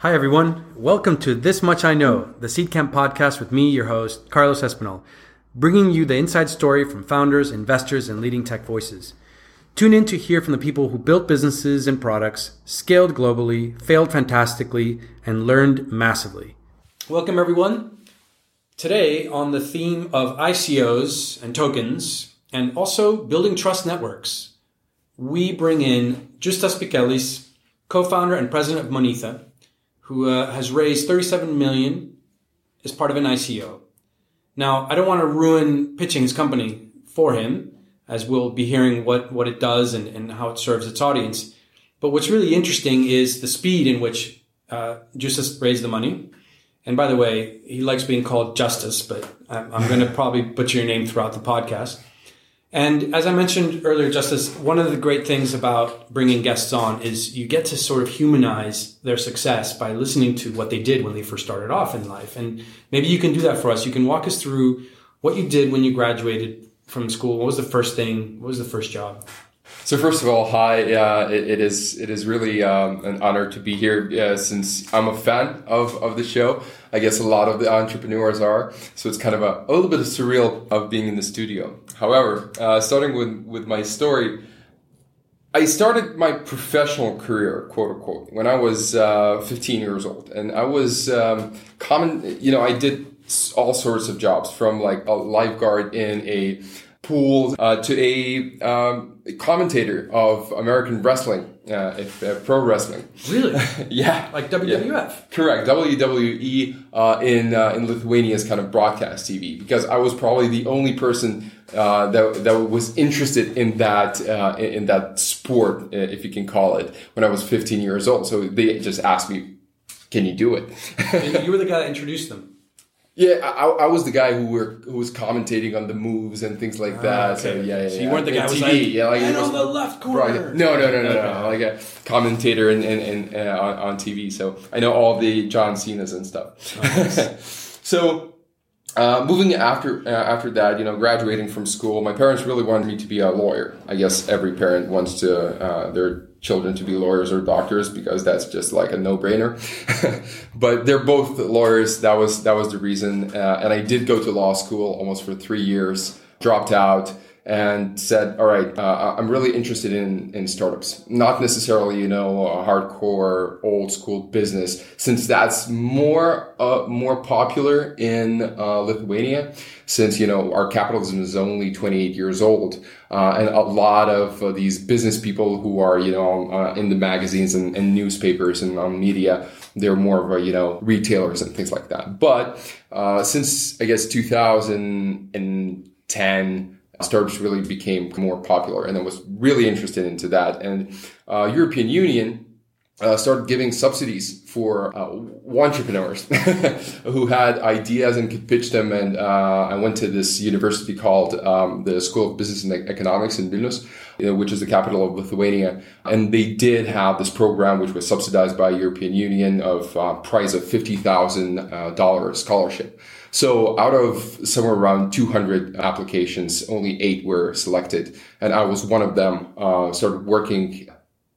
Hi, everyone. Welcome to This Much I Know, the Seedcamp podcast with me, your host, Carlos Espinal, bringing you the inside story from founders, investors, and leading tech voices. Tune in to hear from the people who built businesses and products, scaled globally, failed fantastically, and learned massively. Welcome, everyone. Today, on the theme of ICOs and tokens, and also building trust networks, we bring in Justas Pikelis, co-founder and president of Monetha, who uh, has raised 37 million as part of an ICO. Now, I don't want to ruin pitching his company for him, as we'll be hearing what, what it does and, and how it serves its audience. But what's really interesting is the speed in which uh, Justas raised the money. And by the way, he likes being called Justice, but I'm, I'm going to probably butcher your name throughout the podcast. And as I mentioned earlier, Justice, one of the great things about bringing guests on is you get to sort of humanize their success by listening to what they did when they first started off in life. And maybe you can do that for us. You can walk us through what you did when you graduated from school. What was the first thing? What was the first job? So first of all, hi. Uh, it, it is it is really um, an honor to be here uh, since I'm a fan of, of the show. I guess a lot of the entrepreneurs are. So it's kind of a, a little bit of surreal of being in the studio. However, uh, starting with with my story, I started my professional career, quote unquote, when I was uh, 15 years old, and I was um, common. You know, I did all sorts of jobs from like a lifeguard in a pool uh, to a um, commentator of American wrestling, uh, if, uh, pro wrestling. Really? yeah, like WWF. Yeah. Correct. WWE uh, in uh, in Lithuania's kind of broadcast TV because I was probably the only person uh, that that was interested in that in that sport, if you can call it, when I was 15 years old. So they just asked me, "Can you do it?" you were the guy that introduced them. Yeah, I, I, was the guy who were who was commentating on the moves and things like that. okay. So yeah, yeah. So you yeah. weren't the guy who was like, yeah, like and on the left corner. No, no, no, no, okay. no. Like a commentator and and, and uh, on, on TV. So I know all the John Cena's and stuff. Nice. so. Uh, moving after uh, after that, you know, graduating from school, my parents really wanted me to be a lawyer. I guess every parent wants to uh, their children to be lawyers or doctors because that's just like a no-brainer. but they're both lawyers. That was that was the reason. Uh, and I did go to law school almost for three years. Dropped out and said, "All right, uh, I'm really interested in in startups. Not necessarily, you know, a hardcore old school business, since that's more uh, more popular in uh, Lithuania. Since you know our capitalism is only 28 years old, uh, and a lot of uh, these business people who are you know uh, in the magazines and, and newspapers and on media." They're more of a, you know, retailers and things like that. But since I guess 2010, startups really became more popular and I was really interested into that. And uh, European Union uh, started giving subsidies for uh, entrepreneurs who had ideas and could pitch them. And uh, I went to this university called um, the School of Business and Economics in Vilnius, which is the capital of Lithuania. And they did have this program, which was subsidized by European Union of uh, price of $50,000 uh, scholarship. So out of somewhere around 200 applications, only eight were selected. And I was one of them, uh, started working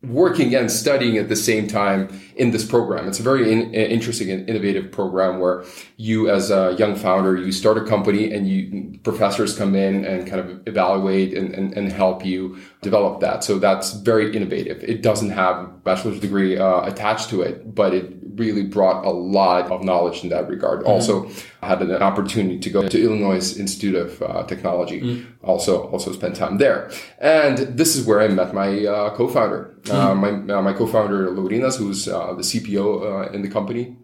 working and studying at the same time in this program. It's a very in, interesting and innovative program where you, as a young founder, you start a company and you professors come in and kind of evaluate and, and, and help you develop that. So that's very innovative. It doesn't have a bachelor's degree uh, attached to it, but it really brought a lot of knowledge in that regard. Mm-hmm. Also, I had an opportunity to go to Illinois Institute of uh, Technology. Mm-hmm. Also, also spent time there, and this is where I met my uh, co-founder, mm-hmm. Uh, my uh, my co-founder Laurynas, who's uh, the CPO in the company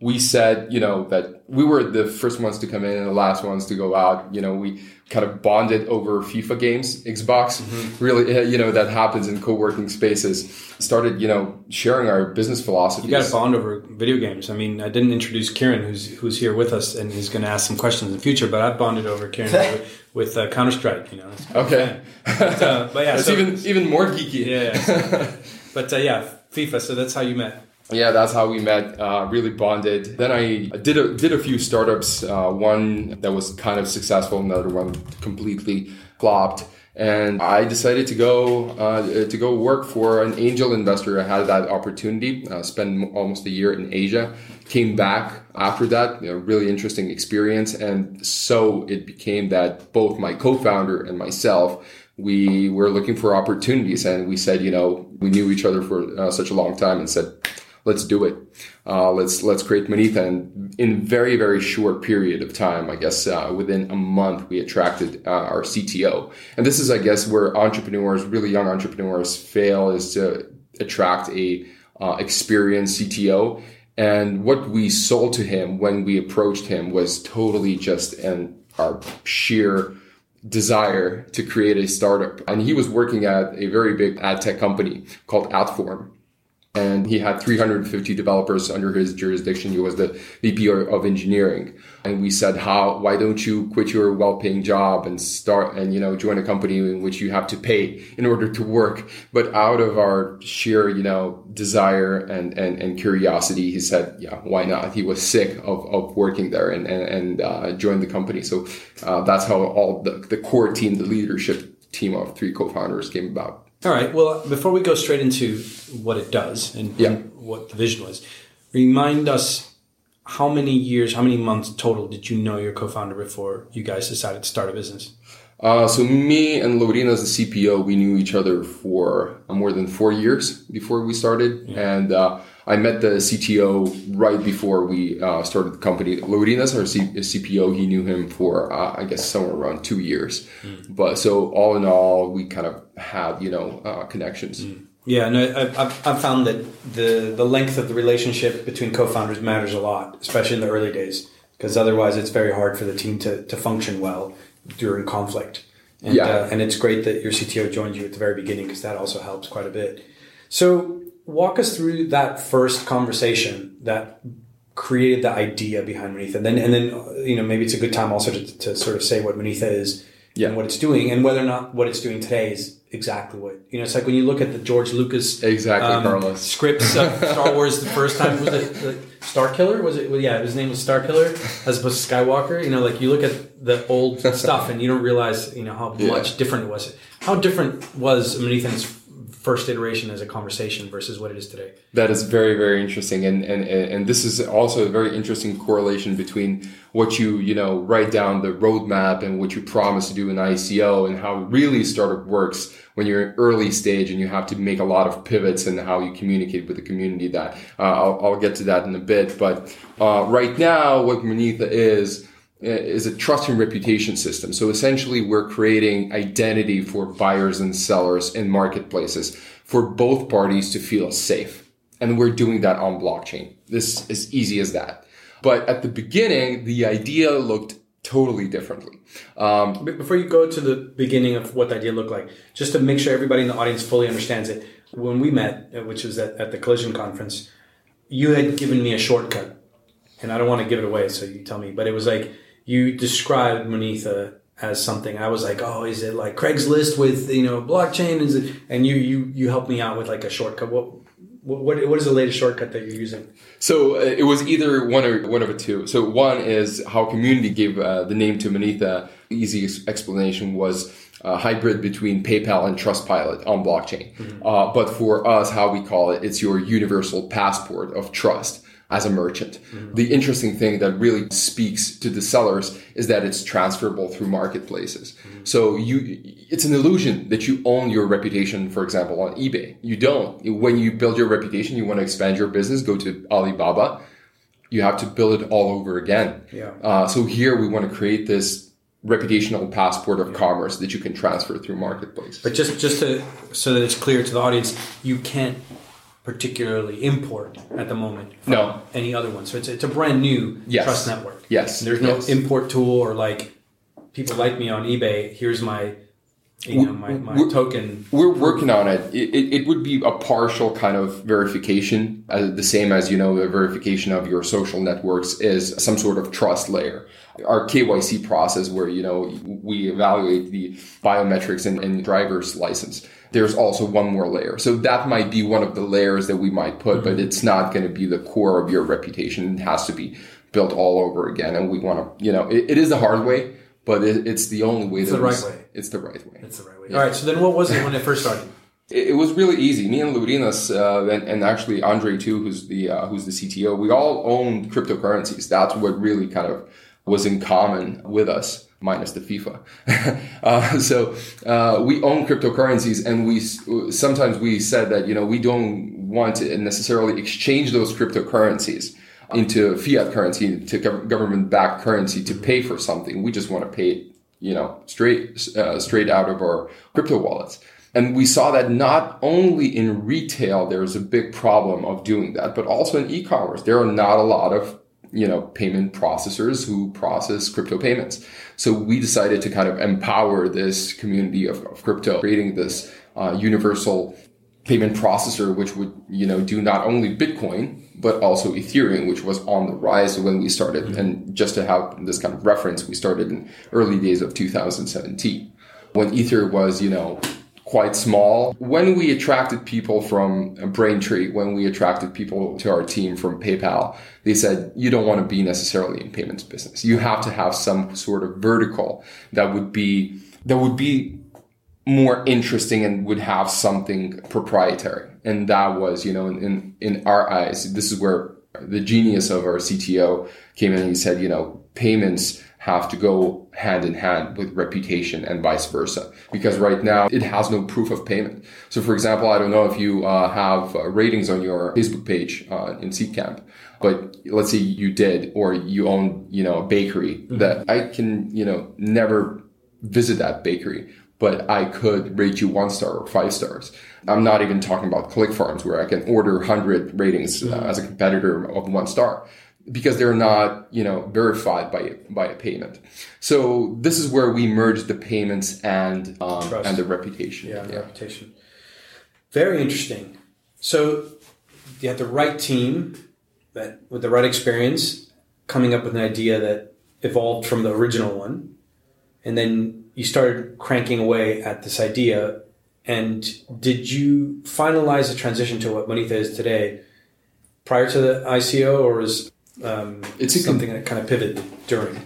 we said, you know, that we were the first ones to come in and the last ones to go out. You know, we kind of bonded over FIFA games, Xbox. Mm-hmm. Really, uh, you know, that happens in co-working spaces. Started, you know, sharing our business philosophy. You got to bond over video games. I mean, I didn't introduce Kieran, who's who's here with us, and he's going to ask some questions in the future. But I've bonded over Kieran with, with uh, Counter Strike. You know. Okay. But, uh, but yeah, it's so, even even more geeky. Yeah. but uh, yeah, FIFA. So that's how you met yeah, that's how we met. Uh, really bonded. Then I did a, did a few startups. Uh, one that was kind of successful, another one completely flopped. and I decided to go uh, to go work for an angel investor. I had that opportunity. Uh, spend almost a year in Asia. Came back after that. Really interesting experience, and so it became that both my co-founder and myself we were looking for opportunities, and we said, you know, we knew each other for uh, such a long time, and said, let's do it. Uh, let's let's create Monetha. And in very very short period of time, I guess uh, within a month, we attracted uh, our CTO. And this is, I guess, where entrepreneurs, really young entrepreneurs, fail is to attract a uh, experienced CTO. And what we sold to him when we approached him was totally just an our sheer desire to create a startup. And he was working at a very big ad tech company called Adform and he had 350 developers under his jurisdiction. He was the VP of engineering. And we said, how, why don't you quit your well-paying job and start and, you know, join a company in which you have to pay in order to work? But out of our sheer, you know, desire and, and, and curiosity, he said, yeah, why not? He was sick of, of working there and, and, and uh, joined the company. So uh, that's how all the, the core team, the leadership team of three co-founders came about. All right. Well, before we go straight into what it does and, Yeah. and what the vision was, remind us how many years, how many months total did you know your co-founder before you guys decided to start a business? Uh, so me and Laurynas the CPO, we knew each other for more than four years before we started, and uh, I met the CTO right before we uh, started the company. Laurynas our C- CPO. He knew him for uh, I guess somewhere around two years, but so all in all, we kind of had you know uh, connections. Yeah, no, I- I've, I've found that the, the length of the relationship between co-founders matters a lot, especially in the early days, because otherwise it's very hard for the team to, to function well during conflict. And, Yeah. uh, and it's great that your CTO joined you at the very beginning because that also helps quite a bit. So walk us through that first conversation that created the idea behind Monetha. And then, and then, you know, maybe it's a good time also to, to sort of say what Monetha is Yeah. and what it's doing and whether or not what it's doing today is exactly what, you know, it's like when you look at the George Lucas Exactly, um, scripts of Star Wars the first time was it the Star Killer was it well, yeah his name was Star Killer as opposed to Skywalker you know like you look at the old stuff and you don't realize you know how Yeah. much different it was how different was Ethan's first iteration as a conversation versus what it is today That is very, very interesting. And, and, and this is also a very interesting correlation between what you, you know, write down the roadmap and what you promise to do in ICO and how really startup works when you're in early stage and you have to make a lot of pivots and how you communicate with the community that, uh, I'll, I'll get to that in a bit. But, uh, right now what Monetha is, is a trust and reputation system. So essentially we're creating identity for buyers and sellers in marketplaces for both parties to feel safe. And we're doing that on blockchain. This is easy as that. But at the beginning, the idea looked totally differently. Um, before you go to the beginning of what the idea looked like just to make sure everybody in the audience fully understands it when we met uh, which was at, at the collision conference you had given me a shortcut and I don't want to give it away so you tell me but it was like you described Monetha as something I was like oh is it like Craigslist with you know blockchain is it and you you you helped me out with like a shortcut what what what is the latest shortcut that you're using So uh, it was either one or one of the two. So one is how community gave uh, the name to Monetha. Easy ex- explanation was a hybrid between PayPal and Trustpilot on blockchain. Uh, but for us, how we call it, it's your universal passport of trust as a merchant. The interesting thing that really speaks to the sellers is that it's transferable through marketplaces. So you, it's an illusion that you own your reputation, for example, on eBay. You don't. When you build your reputation, you want to expand your business, go to Alibaba. You have to build it all over again. Yeah. Uh, so here we want to create this reputational passport of commerce that you can transfer through marketplace. But just just to so that it's clear to the audience, you can't particularly import at the moment from No. any other one. So it's it's a brand new Yes. trust network. Yes. There's no Yes. import tool or like people like me on eBay. Here's my you know my, my We're- token. We're working on it. It, it. it would be a partial kind of verification, uh, the same as you know the verification of your social networks is some sort of trust layer. Our KYC process, where you know we evaluate the biometrics and, and driver's license. There's also one more layer, so that might be one of the layers that we might put, but it's not going to be the core of your reputation. It has to be built all over again, and we want to, you know, it, it is the hard way, but it, it's the only way that the right way. It's the right way. It's the right way. All right. So then, what was it when it first started? It, it was really easy. Me and Laurynas, uh, and, and actually Andre too, who's the uh, who's the CTO. We all owned cryptocurrencies. That's what really kind of was in common with us minus the FIFA. uh, so uh, we own cryptocurrencies, and we sometimes we said that you know we don't want to necessarily exchange those cryptocurrencies into fiat currency, to government-backed currency to pay for something. We just want to pay it, you know, straight uh, straight out of our crypto wallets. And we saw that not only in retail, there's a big problem of doing that, but also in e-commerce. There are not a lot of you know, payment processors who process crypto payments. So we decided to kind of empower this community of, of crypto, creating this uh, universal payment processor, which would, you know, do not only Bitcoin, but also Ethereum, which was on the rise when we started. Mm-hmm. And just to have this kind of reference, we started in early days of 2017 when Ether was, you know, quite small. When we attracted people from uh, Braintree, when we attracted people to our team from PayPal, they said, you don't want to be necessarily in payments business. You have to have some sort of vertical that would be, that would be more interesting and would have something proprietary. And that was, you know, in, in, in our eyes, this is where the genius of our CTO came in and he said, you know, payments have to go hand in hand with reputation and vice versa. Because right now it has no proof of payment. So for example, I don't know if you uh, have uh, ratings on your Facebook page uh, in Seedcamp, but let's say you did, or you own, you know, a bakery mm-hmm. that I can, you know, never visit that bakery, but I could rate you one star or five stars. I'm not even talking about ClickFarms where I can order 100 ratings uh, mm-hmm. as a competitor of one star because they're not, you know, verified by by a payment. So this is where we merge the payments and um, and the reputation. Yeah, yeah. reputation. Very interesting. So you have the right team that with the right experience coming up with an idea that evolved from the original one, and then you started cranking away at this idea. And did you finalize the transition to what Monetha is today prior to the ICO, or was um, it's something that kind of pivoted during.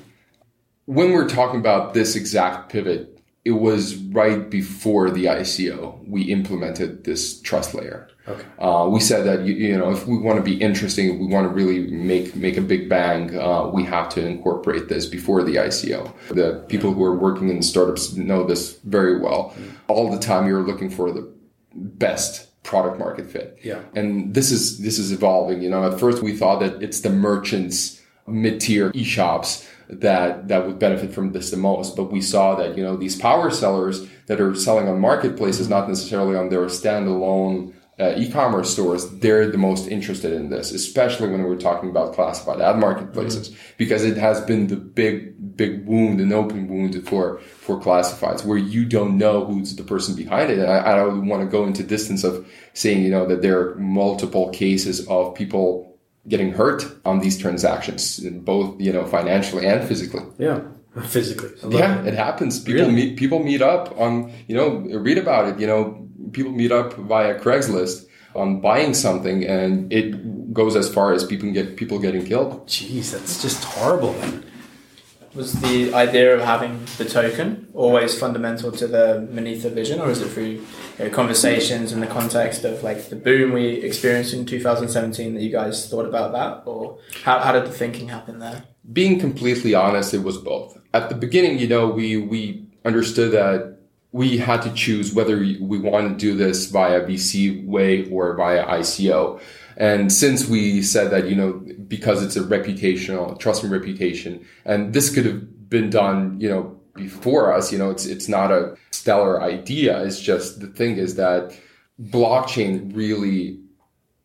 When we're talking about this exact pivot, it was right before the ICO. We implemented this trust layer. Okay. Uh, we said that you, you, know if we want to be interesting, if we want to really make make a big bang, uh, we have to incorporate this before the ICO. The people who are working in startups know this very well. Mm-hmm. All the time, you're looking for the best product market fit. Yeah. And this is this is evolving. You know, at first we thought that it's the merchants, mid-tier e-shops that that would benefit from this the most. But we saw that, you know, these power sellers that are selling on marketplaces, not necessarily on their standalone uh, e-commerce stores, they're the most interested in this, especially when we're talking about classified ad marketplaces, mm-hmm. because it has been the big, big wound, an open wound for for classifieds, where you don't know who's the person behind it. And I, I don't want to go into distance of saying, you know, that there are multiple cases of people getting hurt on these transactions, both you know financially and physically. Yeah. Physically, yeah, it. it happens. People really? meet people meet up on you know read about it. You know, people meet up via Craigslist on buying something, and it goes as far as people get people getting killed. Jeez, that's just horrible. Was the idea of having the token always fundamental to the Monetha vision, or is it through you know, conversations in the context of like the boom we experienced in 2017 that you guys thought about that, or how, how did the thinking happen there? Being completely honest, it was both. At the beginning, you know, we we understood that we had to choose whether we want to do this via VC way or via ICO. And since we said that, you know, because it's a reputational, trust and reputation, and this could have been done, you know, before us, you know, it's, it's not a stellar idea. It's just the thing is that blockchain really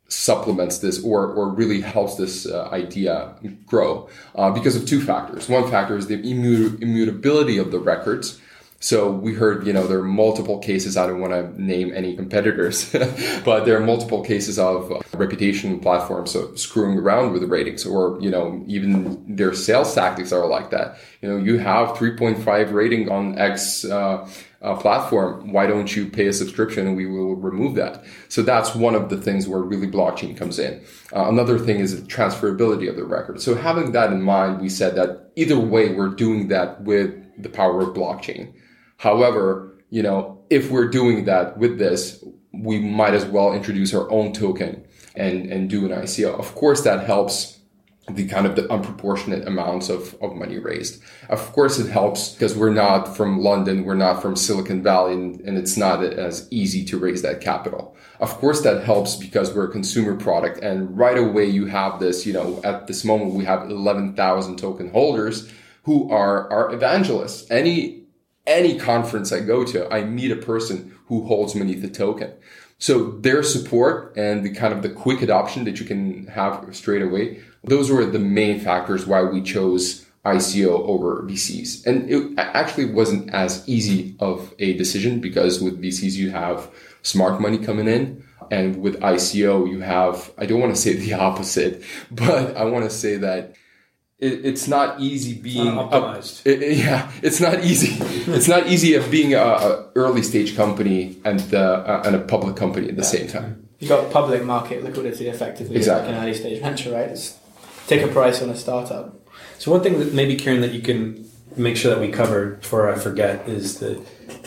supplements this or, or really helps this uh, idea grow uh, because of two factors. One factor is the immutability of the records. So we heard, you know, there are multiple cases. I don't want to name any competitors, but there are multiple cases of uh, reputation platforms so screwing around with the ratings, or you know, even their sales tactics are like that. You know, you have 3.5 rating on X. Uh, uh, platform, why don't you pay a subscription and we will remove that? So that's one of the things where really blockchain comes in. Uh, another thing is the transferability of the record. So having that in mind, we said that either way, we're doing that with the power of blockchain. However, you know, if we're doing that with this, we might as well introduce our own token and, and do an ICO. Of course, that helps the kind of the unproportionate amounts of, of money raised. Of course, it helps because we're not from London, we're not from Silicon Valley, and, and, it's not as easy to raise that capital. Of course, that helps because we're a consumer product, and right away you have this. You know, at this moment we have eleven thousand token holders who are our evangelists. Any any conference I go to, I meet a person who holds Monetha token. So their support and the kind of the quick adoption that you can have straight away those were the main factors why we chose ICO over VCs. And it actually wasn't as easy of a decision because with VCs, you have smart money coming in. And with ICO, you have, I don't want to say the opposite, but I want to say that it, it's not easy being optimized. A, it, yeah, it's not easy. it's not easy of being a, a, early stage company and the, uh, and a public company at the yeah. same time. You got public market liquidity effectively, exactly. like an early stage venture, right? It's take a price on a startup. So one thing that maybe Kieran that you can make sure that we cover before I forget is the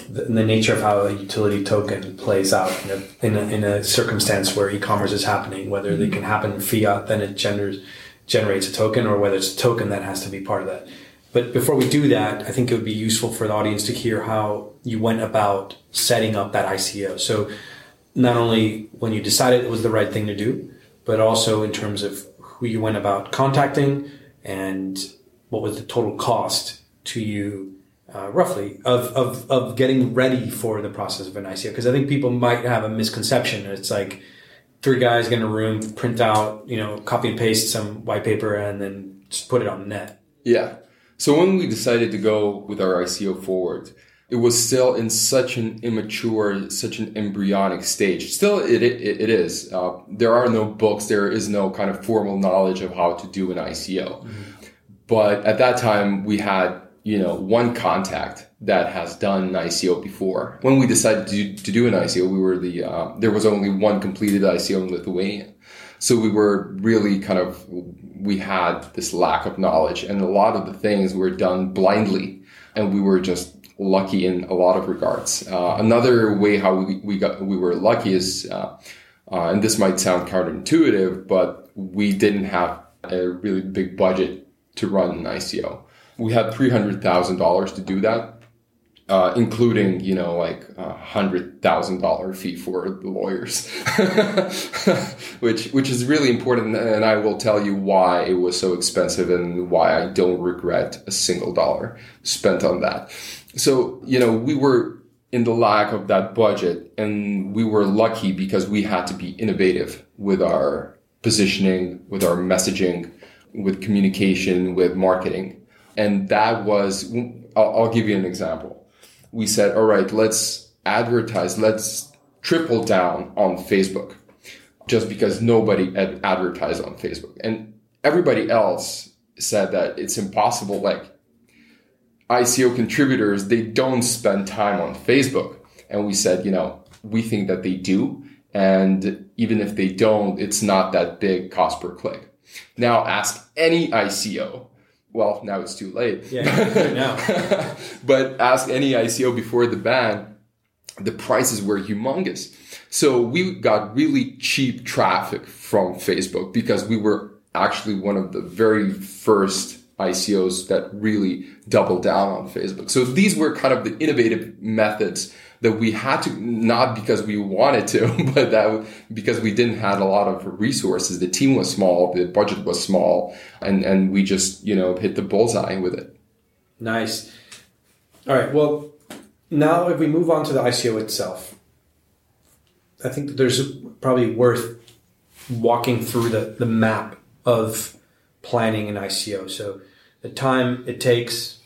the, the nature of how a utility token plays out in a, in a, in a circumstance where e-commerce is happening, whether they can happen in fiat, then it genders, generates a token, or whether it's a token that has to be part of that. But before we do that, I think it would be useful for the audience to hear how you went about setting up that ICO. So not only when you decided it was the right thing to do, but also in terms of who you went about contacting and what was the total cost to you uh, roughly of, of, of getting ready for the process of an ICO because I think people might have a misconception it's like three guys get in a room print out you know copy and paste some white paper and then just put it on the net yeah so when we decided to go with our ICO forward it was still in such an immature, such an embryonic stage. Still, it, it, it is. Uh, there are no books. There is no kind of formal knowledge of how to do an ICO. Mm-hmm. But at that time, we had, you know, one contact that has done an ICO before. When we decided to, to do an ICO, we were the, uh, there was only one completed ICO in Lithuania. So we were really kind of, we had this lack of knowledge and a lot of the things were done blindly and we were just lucky in a lot of regards. Uh, another way how we, we got we were lucky is, uh, uh, and this might sound counterintuitive, but we didn't have a really big budget to run an ICO. We had three hundred thousand dollars to do that. Uh, including, you know, like a hundred thousand dollar fee for the lawyers, which which is really important. And I will tell you why it was so expensive and why I don't regret a single dollar spent on that. So, you know, we were in the lack of that budget and we were lucky because we had to be innovative with our positioning, with our messaging, with communication, with marketing. And that was, I'll, I'll give you an example. We said, all right, let's advertise, let's triple down on Facebook just because nobody had advertised on Facebook. And everybody else said that it's impossible. Like ICO contributors, they don't spend time on Facebook. And we said, you know, we think that they do. And even if they don't, it's not that big cost per click. Now ask any ICO. Well, now it's too late. Yeah, now. but ask any ICO before the ban, the prices were humongous. So we got really cheap traffic from Facebook because we were actually one of the very first ICOs that really doubled down on Facebook. So these were kind of the innovative methods that we had to, not because we wanted to, but that because we didn't have a lot of resources. The team was small, the budget was small, and, and we just, you know, hit the bullseye with it. Nice. All right. Well, now if we move on to the ICO itself, I think there's probably worth walking through the, the map of planning an ICO. So the time it takes,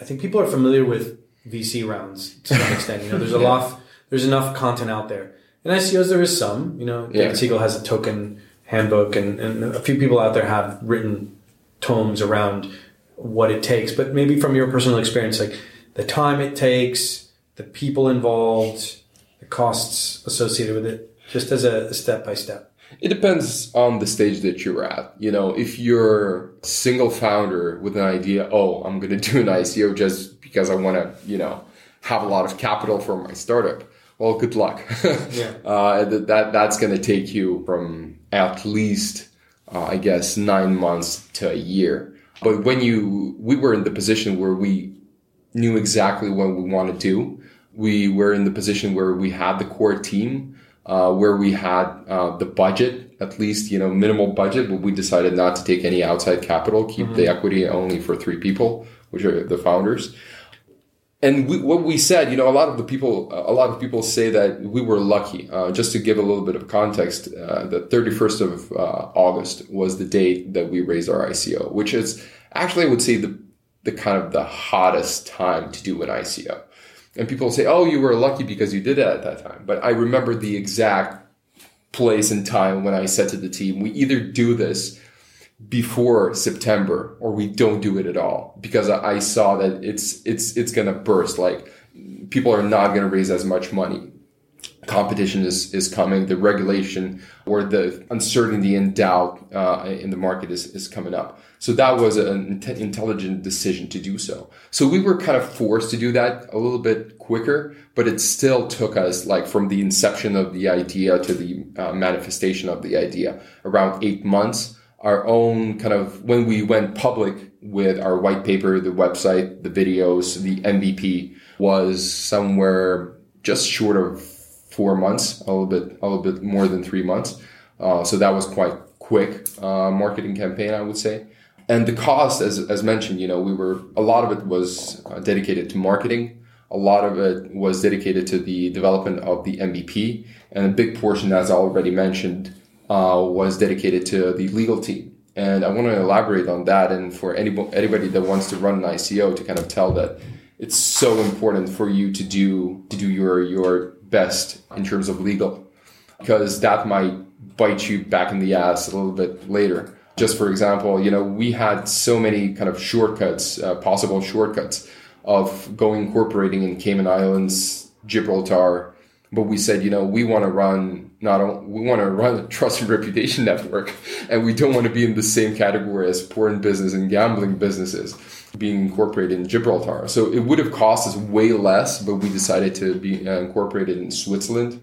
I think people are familiar with VC rounds to some extent. You know, there's a lot, there's enough content out there. In ICOs, there is some. You know, yeah. David Siegel has a token handbook, and, and a few people out there have written tomes around what it takes. But maybe from your personal experience, like the time it takes, the people involved, the costs associated with it, just as a step by step. It depends on the stage that you're at. You know, if you're single founder with an idea, oh, I'm going to do an ICO just because I want to, you know, have a lot of capital for my startup. Well, good luck. Yeah. uh, that, that that's going to take you from at least, uh, I guess, nine months to a year. But when you, we were in the position where we knew exactly what we wanted to do. We were in the position where we had the core team, uh, where we had uh, the budget, at least you know minimal budget, but we decided not to take any outside capital, keep the equity only for three people, which are the founders. And we, what we said, you know, a lot of the people, a lot of people say that we were lucky. Uh, just to give a little bit of context, uh, the 31st of uh, August was the date that we raised our ICO, which is actually, I would say, the the kind of the hottest time to do an ICO. And people say, "Oh, you were lucky because you did it at that time." But I remember the exact place and time when I said to the team, "We either do this before September or we don't do it at all," because I, saw that it's it's it's to burst. Like people are not to raise as much money competition is, is coming, the regulation or the uncertainty and doubt uh, in the market is, is coming up. So that was an int- intelligent decision to do so. So we were kind of forced to do that a little bit quicker, but it still took us like from the inception of the idea to the uh, manifestation of the idea around eight months. Our own kind of when we went public with our white paper, the website, the videos, the MVP was somewhere just short of four months, a little bit, a little bit more than three months. Uh, so that was quite quick uh, marketing campaign, I would say. And the cost, as, as mentioned, you know, we were a lot of it was uh, dedicated to marketing. A lot of it was dedicated to the development of the MVP, and a big portion, as I already mentioned, uh, was dedicated to the legal team. And I want to elaborate on that, and for anybody, anybody that wants to run an ICO to kind of tell that it's so important for you to do to do your your best in terms of legal because that might bite you back in the ass a little bit later just for example you know we had so many kind of shortcuts uh, possible shortcuts of going incorporating in cayman islands gibraltar but we said you know we want to run not only, we want to run a trust and reputation network and we don't want to be in the same category as porn business and gambling businesses being incorporated in Gibraltar. So it would have cost us way less, but we decided to be uh, incorporated in Switzerland.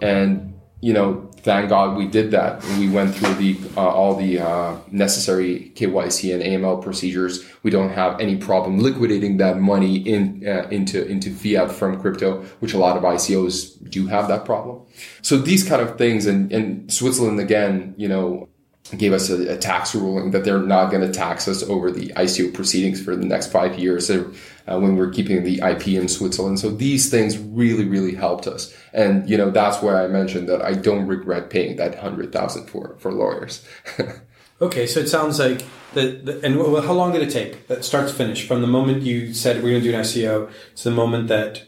And, you know, thank God we did that. We went through the uh, all the uh, necessary KYC and AML procedures. We don't have any problem liquidating that money in uh, into into fiat from crypto, which a lot of ICOs do have that problem. So these kind of things, and, and Switzerland again, you know, gave us a, a, tax ruling that they're not going to tax us over the ICO proceedings for the next five years uh, when we're keeping the IP in Switzerland. So these things really, really helped us. And, you know, that's why I mentioned that I don't regret paying that hundred thousand for, for lawyers. okay. So it sounds like that, and how long did it take that start to finish from the moment you said we're going to do an ICO to the moment that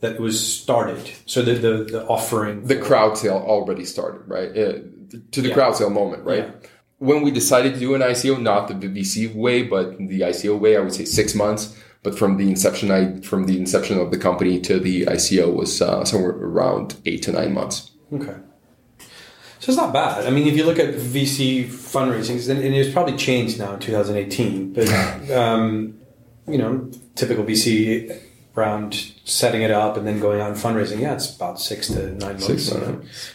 that it was started. So the the, the offering, the crowd sale already started, right? Uh, to the yeah. crowd sale moment, right? Yeah. When we decided to do an ICO, not the VC way, but the ICO way, I would say six months. But from the inception, I from the inception of the company to the ICO was uh, somewhere around eight to nine months. Okay. So it's not bad. I mean, if you look at VC fundraisings, and it's probably changed now in 2018, but um, you know, typical VC around setting it up and then going out and fundraising, yeah, it's about six to nine months.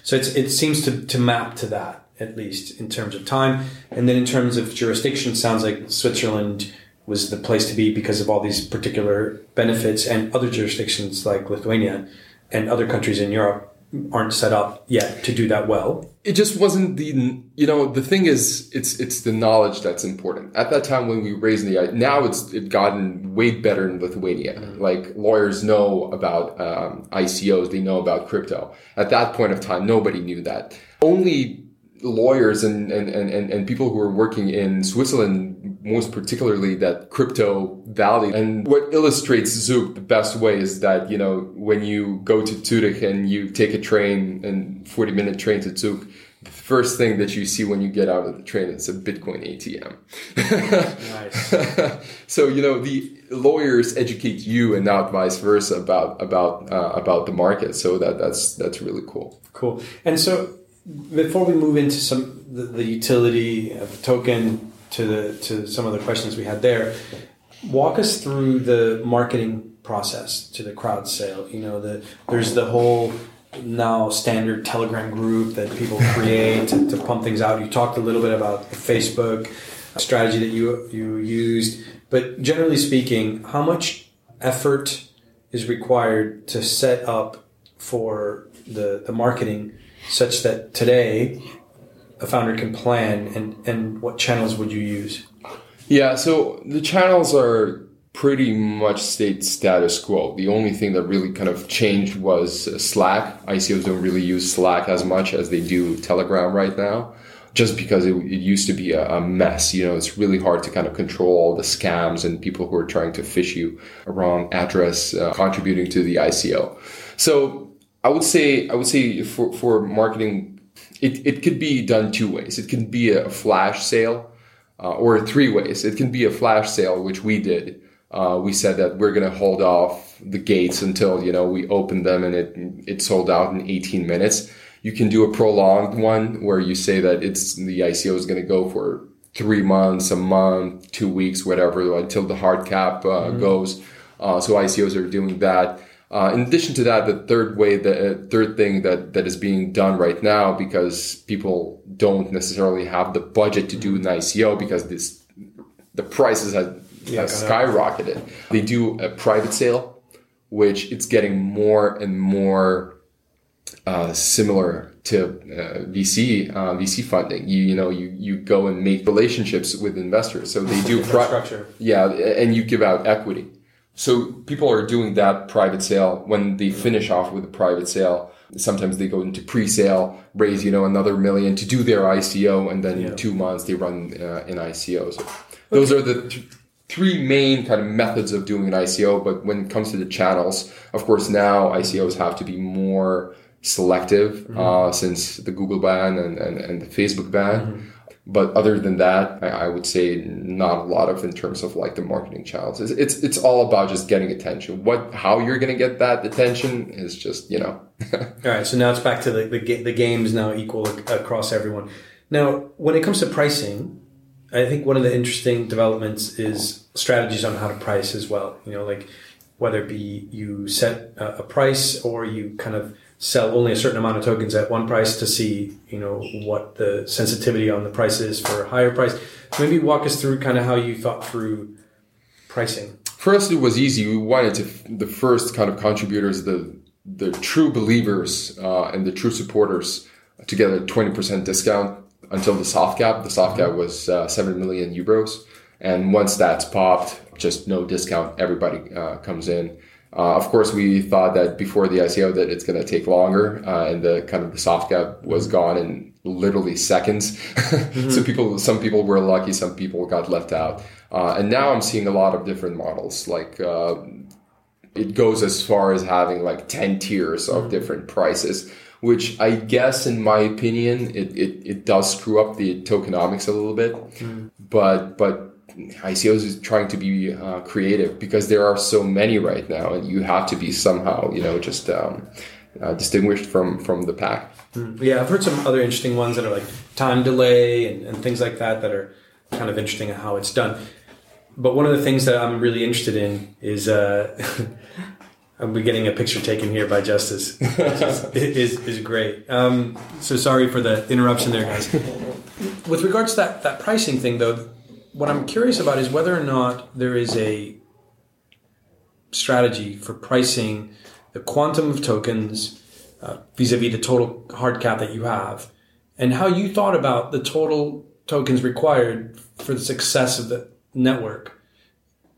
So it's, it seems to, to map to that, at least in terms of time. And then in terms of jurisdiction, sounds like Switzerland was the place to be because of all these particular benefits and other jurisdictions like Lithuania and other countries in Europe aren't set up yet to do that well. It just wasn't the you know the thing is it's it's the knowledge that's important. At that time when we raised the now it's it gotten way better in Lithuania. Mm-hmm. Like lawyers know about um, ICOs, they know about crypto. At that point of time, nobody knew that. Only lawyers and, and, and, and people who are working in Switzerland, most particularly that crypto valley. And what illustrates Zug the best way is that, you know, when you go to Zurich and you take a train and 40 minute train to Zug, the first thing that you see when you get out of the train is a Bitcoin ATM. nice. so you know the lawyers educate you and not vice versa about about uh, about the market. So that that's that's really cool. Cool. And so before we move into some the, the, utility of the token to the to some of the questions we had there, walk us through the marketing process to the crowd sale. You know, the there's the whole now standard Telegram group that people create to, to pump things out. You talked a little bit about the Facebook strategy that you you used, but generally speaking, how much effort is required to set up for the the marketing such that today a founder can plan and and what channels would you use? Yeah, so the channels are pretty much state status quo. The only thing that really kind of changed was Slack. ICOs don't really use Slack as much as they do Telegram right now, just because it, it used to be a, a, mess. You know, it's really hard to kind of control all the scams and people who are trying to fish you a wrong address uh, contributing to the ICO. So I would say, I would say for, for marketing, it, it could be done two ways. It can be a flash sale. Uh, or three ways. It can be a flash sale, which we did, uh, we said that we're going to hold off the gates until you know we open them and it it sold out in 18 minutes. You can do a prolonged one where you say that it's the ICO is going to go for three months, a month, two weeks, whatever, until the hard cap uh, mm-hmm. goes. Uh, so ICOs are doing that. Uh, in addition to that, the third way, the uh, third thing that, that is being done right now, because people don't necessarily have the budget to do an ICO because this, the prices have yeah, skyrocketed. They do a private sale, which it's getting more and more uh, similar to uh, VC uh, VC funding. You you know you you go and make relationships with investors. So they do pri- structure. Yeah, and you give out equity. So people are doing that private sale when they finish off with a private sale. Sometimes they go into pre-sale, raise you know another million to do their ICO, and then yeah. in two months they run uh, an ICO. So those are the th- three main kind of methods of doing an ICO. But when it comes to the channels, of course, now ICOs have to be more selective mm-hmm. uh, since the Google ban and, and, and the Facebook ban. Mm-hmm. But other than that, I, I, would say not a lot of in terms of like the marketing channels. It's, it's, it's all about just getting attention. What how you're going to get that attention is just you know. all right, so now it's back to the the, the games now equal across everyone. Now, when it comes to pricing, I think one of the interesting developments is strategies on how to price as well. You know, like whether it be you set a, a price or you kind of sell only a certain amount of tokens at one price to see, you know, what the sensitivity on the price is for a higher price. Maybe walk us through kind of how you thought through pricing. First, it was easy. We wanted to the first kind of contributors, the the true believers uh, and the true supporters, to get a twenty percent discount until the soft cap. The soft cap was uh, 7 million euros. And once that's popped, just no discount, everybody uh, comes in. Uh, of course, we thought that before the ICO that it's going to take longer, uh, and the kind of the soft cap was gone in literally seconds. mm-hmm. so people, some people were lucky, some people got left out, uh, and now I'm seeing a lot of different models. Like uh, it goes as far as having like ten tiers of mm-hmm. different prices which I guess, in my opinion, it, it, it does screw up the tokenomics a little bit. Mm. But but ICOs is trying to be uh, creative because there are so many right now, and you have to be somehow, you know, just um, uh, distinguished from from the pack. Mm. Yeah, I've heard some other interesting ones that are like time delay and, and things like that that are kind of interesting in how it's done. But one of the things that I'm really interested in is uh, I'm getting a picture taken here by Justice, which is, is, is great. Um, so sorry for the interruption there, guys. With regards to that, that pricing thing, though, what I'm curious about is whether or not there is a strategy for pricing the quantum of tokens uh, vis-a-vis the total hard cap that you have, and how you thought about the total tokens required for the success of the network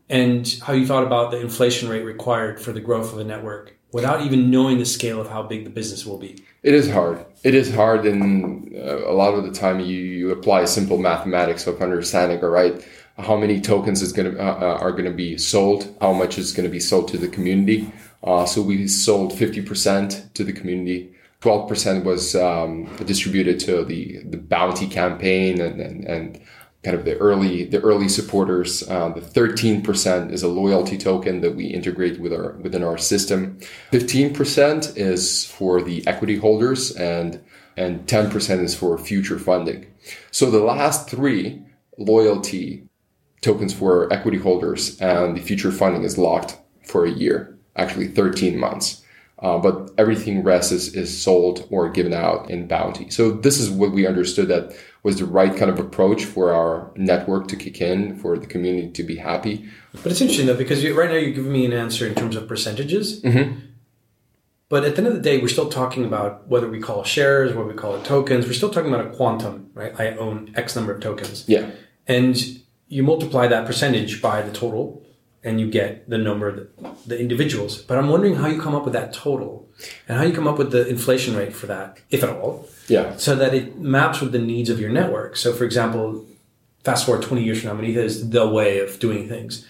and how you thought about the inflation rate required for the growth of the network without even knowing the scale of how big the business will be. It is hard. It is hard, and uh, a lot of the time you, you apply simple mathematics of understanding, all right, how many tokens is going to uh, uh are going to be sold, how much is going to be sold to the community. Uh, so we sold fifty percent to the community. 12% was um, distributed to the, the bounty campaign and, and, and kind of the early the early supporters. Uh, the 13% is a loyalty token that we integrate with our within our system. 15% is for the equity holders, and and 10% is for future funding. So the last three loyalty tokens for equity holders and the future funding is locked for a year, actually 13 months. Uh, but everything rest is, is sold or given out in bounty. So this is what we understood that was the right kind of approach for our network to kick in, for the community to be happy. But it's interesting though, because you, right now you're giving me an answer in terms of percentages. Mm-hmm. But at the end of the day, we're still talking about whether we call shares, whether we call it tokens. We're still talking about a quantum, right? I own X number of tokens. Yeah. And you multiply that percentage by the total and you get the number of the, individuals. But I'm wondering how you come up with that total and how you come up with the inflation rate for that, if at all. Yeah. So that it maps with the needs of your network. So, for example, fast forward 20 years from now, Monetha is the way of doing things.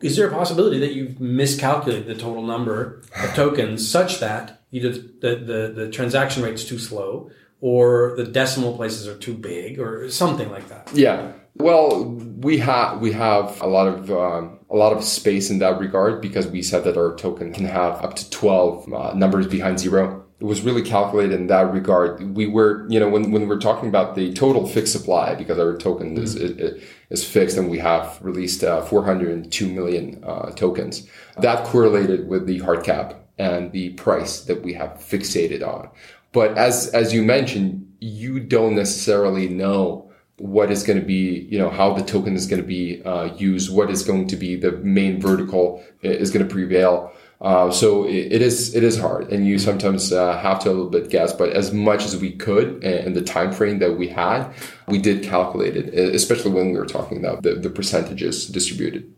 Is there a possibility that you've miscalculated the total number of tokens such that either the, the, the transaction rate is too slow or the decimal places are too big or something like that? Yeah. Well, we have we have a lot of um, a lot of space in that regard because we said that our token can have up to twelve uh, numbers behind zero. It was really calculated in that regard. We were, you know, when, when we're talking about the total fixed supply, because our token mm-hmm. is, is, is fixed and we have released uh, 402 million uh, tokens, that correlated with the hard cap and the price that we have fixated on. But as as you mentioned, you don't necessarily know what is going to be, you know, how the token is going to be uh, used, what is going to be the main vertical is going to prevail. Uh, so it, it is it is hard, and you sometimes uh, have to a little bit guess. But as much as we could, in the time frame that we had, we did calculate it, especially when we were talking about the, the percentages distributed.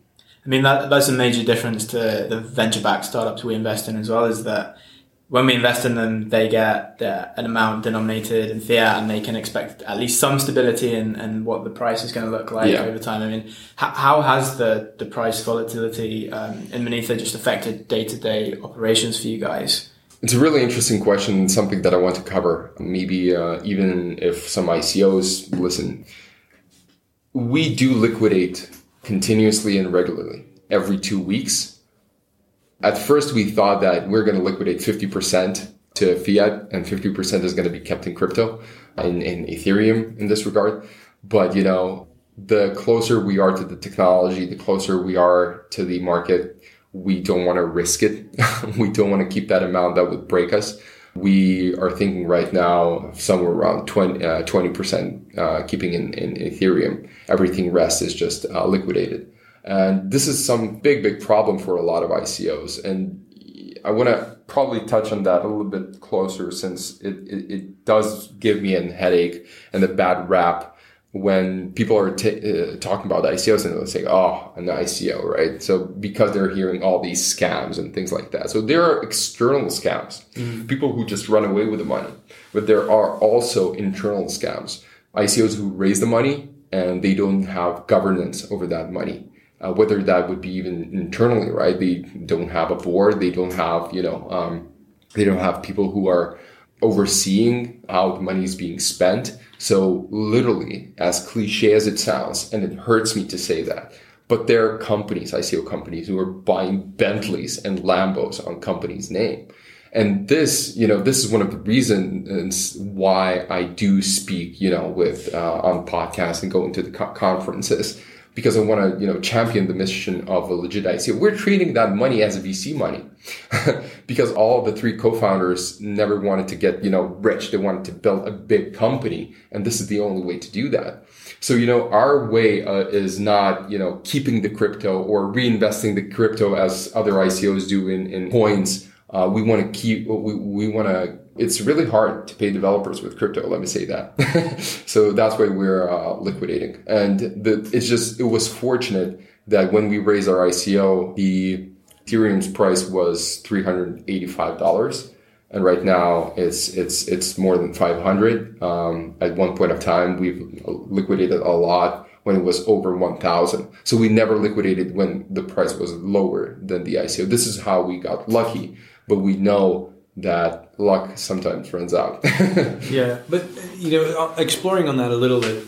I mean, that, that's a major difference to the venture-backed startups we invest in as well. Is that when we invest in them, they get an amount denominated in fiat and they can expect at least some stability in, in what the price is going to look like yeah. over time. I mean, how, how, has the, the price volatility um, in Monetha just affected day to day operations for you guys? It's a really interesting question, something that I want to cover. Maybe uh, even if some ICOs listen. We do liquidate continuously and regularly every two weeks at first, we thought that we're going to liquidate 50% to fiat and 50% is going to be kept in crypto in, in Ethereum in this regard. But, you know, the closer we are to the technology, the closer we are to the market, we don't want to risk it. we don't want to keep that amount that would break us. We are thinking right now somewhere around 20, uh, 20% uh, keeping in, in Ethereum. Everything rest is just uh, liquidated. And this is some big, big problem for a lot of ICOs. And I want to probably touch on that a little bit closer since it, it, it does give me a headache and a bad rap when people are t- uh, talking about ICOs and they'll say, oh, an ICO, right? So because they're hearing all these scams and things like that. So there are external scams, mm-hmm. people who just run away with the money, but there are also internal scams, ICOs who raise the money and they don't have governance over that money uh, whether that would be even internally, right? They don't have a board. They don't have, you know, um, they don't have people who are overseeing how the money is being spent. So literally, as cliche as it sounds, and it hurts me to say that, but there are companies, ICO companies, who are buying Bentleys and Lambos on company's name. And this, you know, this is one of the reasons why I do speak, you know, with uh, on podcasts and go into the co- conferences because I want to, you know, champion the mission of a legit ICO. We're treating that money as VC money because all the three co-founders never wanted to get, you know, rich. They wanted to build a big company. And this is the only way to do that. So, you know, our way uh, is not, you know, keeping the crypto or reinvesting the crypto as other ICOs do in, in coins. Uh, we want to keep, we, we want to it's really hard to pay developers with crypto. Let me say that. so that's why we're uh, liquidating. And the, it's just, it was fortunate that when we raised our ICO, the Ethereum's price was $385. And right now it's, it's, it's more than 500. Um, at one point of time, we've liquidated a lot when it was over 1000. So we never liquidated when the price was lower than the ICO. This is how we got lucky, but we know that luck sometimes runs out. yeah, but you know, uh, exploring on that a little bit.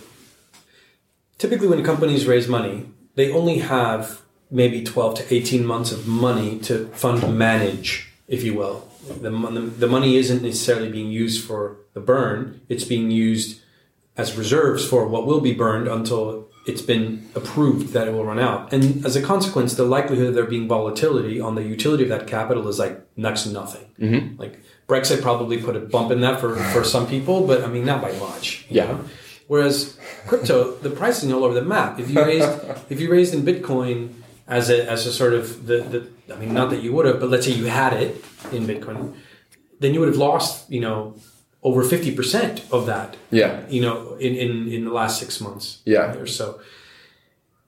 Typically, when companies raise money, they only have maybe 12 to 18 months of money to fund manage, if you will. The, the money isn't necessarily being used for the burn, it's being used as reserves for what will be burned until it's been approved that it will run out. And as a consequence, the likelihood of there being volatility on the utility of that capital is like next to nothing. Mm-hmm. Like Brexit probably put a bump in that for, for some people, but I mean, not by much. Yeah. know? Whereas crypto, the pricing is all over the map. If you raised, if you raised in Bitcoin as a, as a sort of the, the, I mean, not that you would have, but let's say you had it in Bitcoin, then you would have lost, you know, over 50% of that Yeah. you know, in, in, in the last six months Yeah. or so.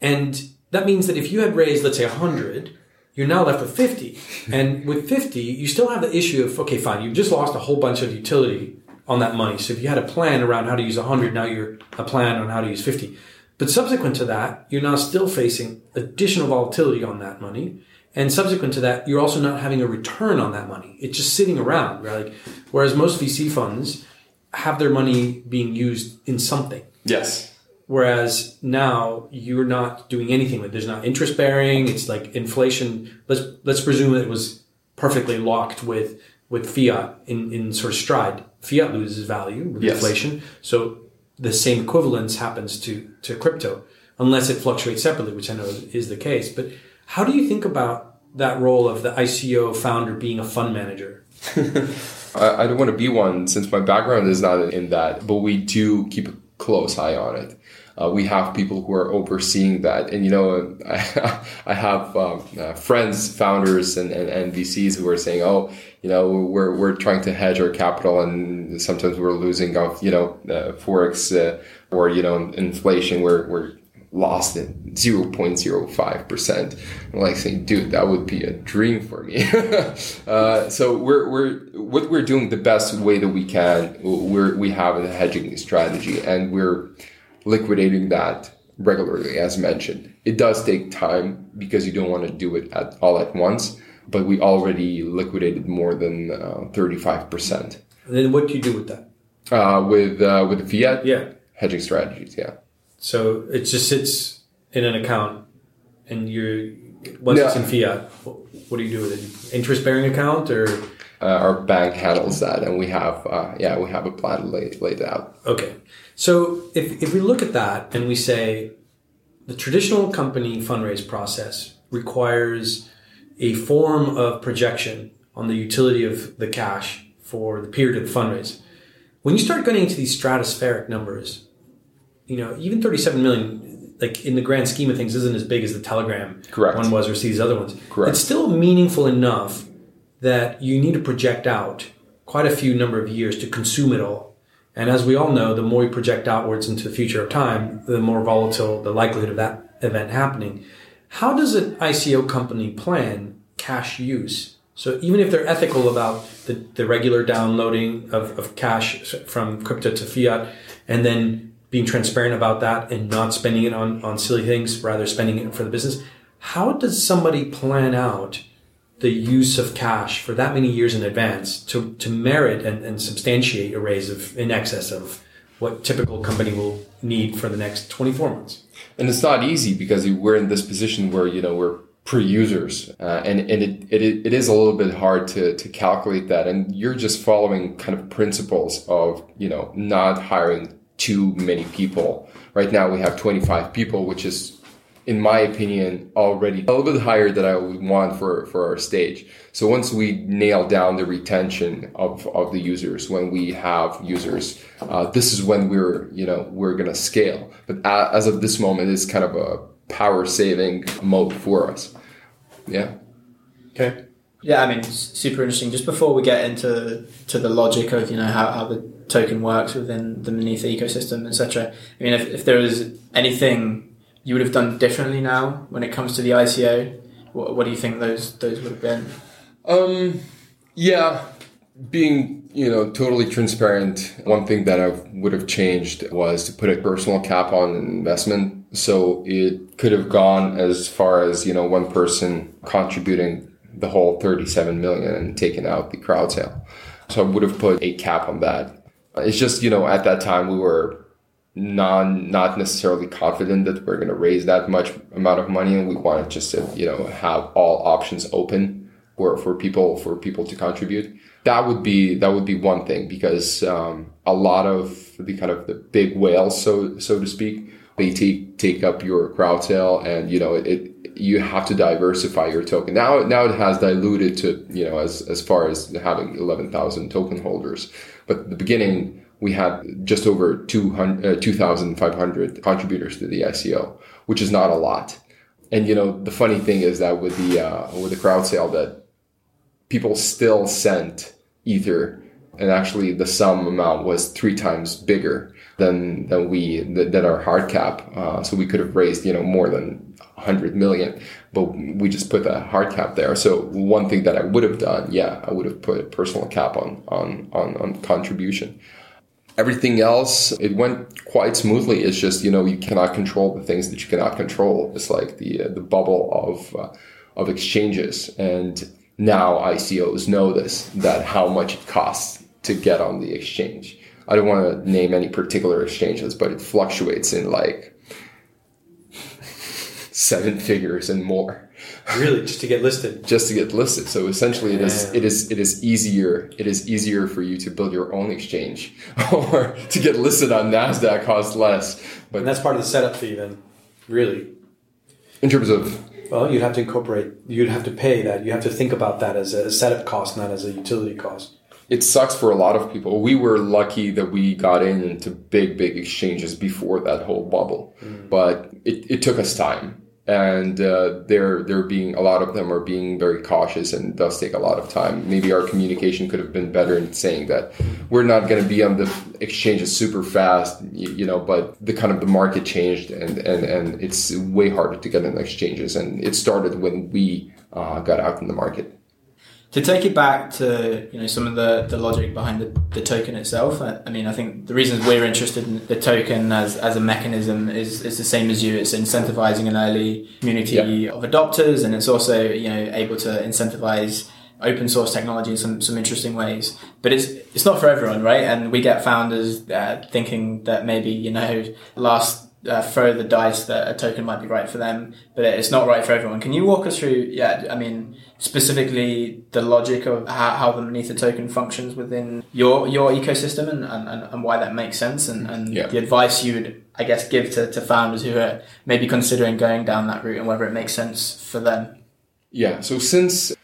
And that means that if you had raised, let's say, 100, you're now left with 50. And with 50, you still have the issue of, okay, fine, you've just lost a whole bunch of utility on that money. So if you had a plan around how to use 100, now you're a plan on how to use 50. But subsequent to that, you're now still facing additional volatility on that money. And subsequent to that, you're also not having a return on that money. It's just sitting around, right? Like, whereas most VC funds have their money being used in something. Yes. Whereas now you're not doing anything with. it. There's not interest bearing. It's like inflation. Let's let's presume it was perfectly locked with with fiat in in sort of stride. Fiat loses value with Yes. inflation. So the same equivalence happens to to crypto, unless it fluctuates separately, which I know is, is the case. But how do you think about that role of the ICO founder being a fund manager? I, don't want to be one since my background is not in that, but we do keep a close eye on it. Uh, we have people who are overseeing that, and you know, I, I have um, uh, friends, founders, and, and, and VCs who are saying, "Oh, you know, we're we're trying to hedge our capital, and sometimes we're losing off, you know, uh, forex uh, or you know, inflation. We're we're lost at 0.05%. I'm like saying, dude, that would be a dream for me. uh, so we're, we're, what we're doing the best way that we can, we're, we have a hedging strategy and we're liquidating that regularly, as mentioned. It does take time because you don't want to do it at all at once, but we already liquidated more than uh, 35% And then what do you do with that? uh, with, uh, with fiat Yeah. hedging strategies. Yeah. So it just sits in an account, and you're once No. it's in fiat. What do you do with it? Interest bearing account or uh, our bank handles that, and we have uh, yeah we have a plan laid laid out. okay. So if if we look at that and we say the traditional company fundraise process requires a form of projection on the utility of the cash for the period of the fundraise. When you start getting into these stratospheric numbers, you know, even 37 million, like in the grand scheme of things, isn't as big as the Telegram Correct. one was or these other ones. Correct. It's still meaningful enough that you need to project out quite a few number of years to consume it all. And as we all know, the more you project outwards into the future of time, the more volatile the likelihood of that event happening. How does an ICO company plan cash use? So even if they're ethical about the, the regular downloading of, of cash from crypto to fiat and then being transparent about that and not spending it on, on silly things, rather spending it for the business, how does somebody plan out the use of cash for that many years in advance to, to merit and, and substantiate a raise of in excess of what typical company will need for the next 24 months? And it's not easy because we're in this position where you know we're pre-users, uh, and and it, it it is a little bit hard to to calculate that. And you're just following kind of principles of you know not hiring too many people. Right now we have 25 people, which is in my opinion, already a little bit higher than I would want for, for our stage. So once we nail down the retention of, of the users, when we have users, uh, this is when we're, you know, we're going to scale. But as of this moment, it's kind of a power saving mode for us. Yeah. Okay. Yeah, I mean, super interesting. Just before we get into to the logic of you know how, how the token works within the Monetha ecosystem, etc. I mean, if, if there was anything you would have done differently now when it comes to the ICO, what, what do you think those those would have been? Um, yeah, being you know totally transparent. One thing that I would have changed was to put a personal cap on investment, so it could have gone as far as you know one person contributing the whole 37 million and taking out the crowd sale. So I would have put a cap on that. It's just you know at that time we were non not necessarily confident that we're going to raise that much amount of money and we wanted just to you know have all options open for for people for people to contribute. That would be that would be one thing because um, a lot of the kind of the big whales so so to speak they take take up your crowd sale, and you know it, it you have to diversify your token. Now, now it has diluted to, you know, as, as far as having 11,000 token holders. But at the beginning, we had just over 2,500 uh, contributors to the ICO, which is not a lot. And, you know, the funny thing is that with the, uh, with the crowd sale that people still sent ether and actually the sum amount was three times bigger than than we than our hard cap. Uh, so we could have raised you know more than 100 million, but we just put a hard cap there. So one thing that I would have done, yeah, I would have put a personal cap on on on, on contribution. Everything else, it went quite smoothly. It's just you know you cannot control the things that you cannot control. It's like the uh, the bubble of uh, of exchanges and now ICOs know this that how much it costs to get on the exchange. I don't want to name any particular exchanges, but it fluctuates in like seven figures and more. Really, just to get listed. just to get listed. So essentially, it is it is it is easier it is easier for you to build your own exchange, or to get listed on Nasdaq costs less. But and that's part of the setup fee, then. Really. In terms of well, you'd have to incorporate. You'd have to pay that. You have to think about that as a setup cost, not as a utility cost it sucks for a lot of people. We were lucky that we got in into big, big exchanges before that whole bubble, mm. but it, it took us time. And uh, they're they're being a lot of them are being very cautious, and does take a lot of time. Maybe our communication could have been better in saying that we're not going to be on the exchanges super fast, you, you, know. But the kind of the market changed, and and and it's way harder to get in exchanges. And it started when we uh, got out in the market to take it back to you know some of the, the logic behind the, the token itself I, I, mean I think the reasons we're interested in the token as, as a mechanism is, is the same as you it's incentivizing an early community yep. of adopters and it's also you know able to incentivize open source technology in some, some interesting ways but it's it's not for everyone right and we get founders uh, thinking that maybe you know last uh, throw the dice that a token might be right for them, but it's not right for everyone. Can you walk us through, yeah, I mean, specifically the logic of how, how the Monetha token functions within your your ecosystem and, and, and why that makes sense and, and yeah. the advice you would, I guess, give to, to founders who are maybe considering going down that route and whether it makes sense for them? Yeah, so since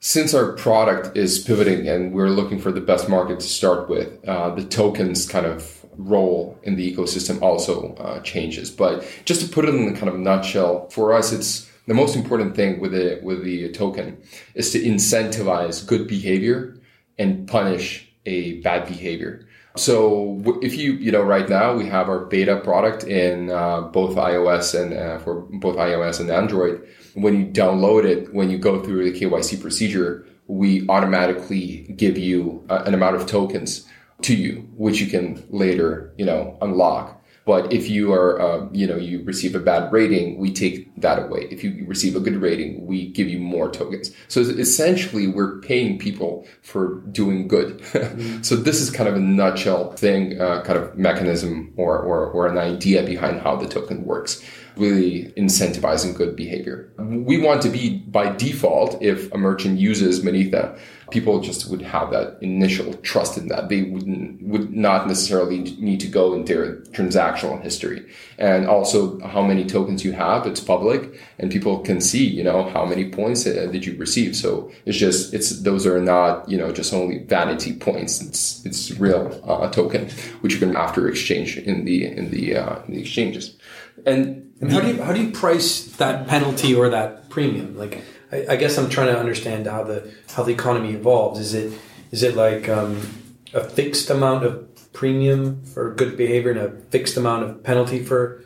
since our product is pivoting and we're looking for the best market to start with, uh, the tokens kind of role in the ecosystem also uh, changes. But just to put it in a kind of nutshell, for us, it's the most important thing with the with the token is to incentivize good behavior and punish a bad behavior. So if you you know right now we have our beta product in uh, both iOS and uh, for both iOS and Android. When you download it, when you go through the KYC procedure, we automatically give you uh, an amount of tokens to you, which you can later, you know, unlock. But if you are, uh, you know, you receive a bad rating, we take that away. If you receive a good rating, we give you more tokens. So essentially, we're paying people for doing good. mm-hmm. So this is kind of a nutshell thing, uh, kind of mechanism or, or, or an idea behind how the token works really incentivizing good behavior. We want to be by default, if a merchant uses Monetha, people just would have that initial trust in that. They wouldn't, would not necessarily need to go into their transactional history. And also how many tokens you have, it's public and people can see, you know, how many points uh, did you receive. So it's just, it's, those are not, you know, just only vanity points. It's, it's real uh, token, which you can after exchange in the, in the, uh, in the exchanges. And, and how do you, how do you price that penalty or that premium? Like, I, I, guess I'm trying to understand how the how the economy evolves. Is it is it like um, a fixed amount of premium for good behavior and a fixed amount of penalty for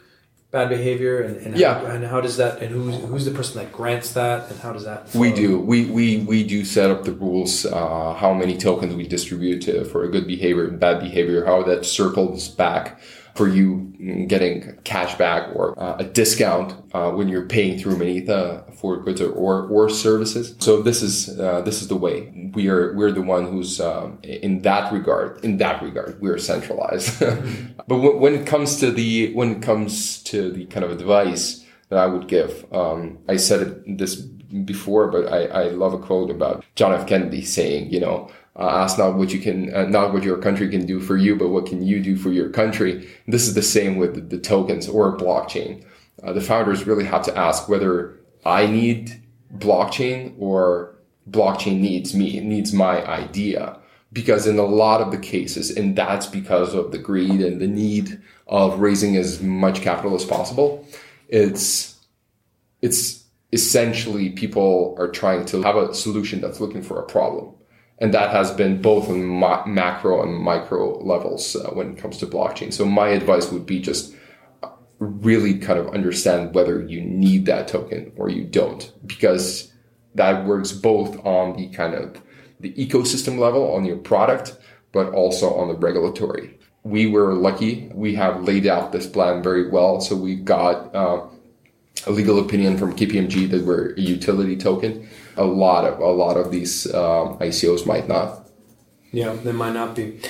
bad behavior? And, and yeah, how, and how does that? And who's who's the person that grants that? And how does that? Flow? We do. We we we do set up the rules. Uh, how many tokens we distribute to, for a good behavior and bad behavior? How that circles back for you getting cash back or uh, a discount uh, when you're paying through Monetha for goods or, or, services. So this is uh, this is the way we are. We're the one who's um, in that regard. In that regard, we're centralized. but when, when, it comes to the when it comes to the kind of advice that I would give, um, I said it this before, but I, I love a quote about John F. Kennedy saying, you know, Uh, ask not what you can, uh, not what your country can do for you, but what can you do for your country. This is the same with the, the tokens or blockchain. Uh, the founders really have to ask whether I need blockchain or blockchain needs me, it needs my idea. Because in a lot of the cases, and that's because of the greed and the need of raising as much capital as possible, it's it's essentially people are trying to have a solution that's looking for a problem. And that has been both on ma- macro and micro levels uh, when it comes to blockchain. So my advice would be just really kind of understand whether you need that token or you don't, because that works both on the kind of the ecosystem level on your product, but also on the regulatory. We were lucky. We have laid out this plan very well. So we got uh, a legal opinion from KPMG that we're a utility token. A lot of a lot of these um, ICOs might not. Yeah, they might not be.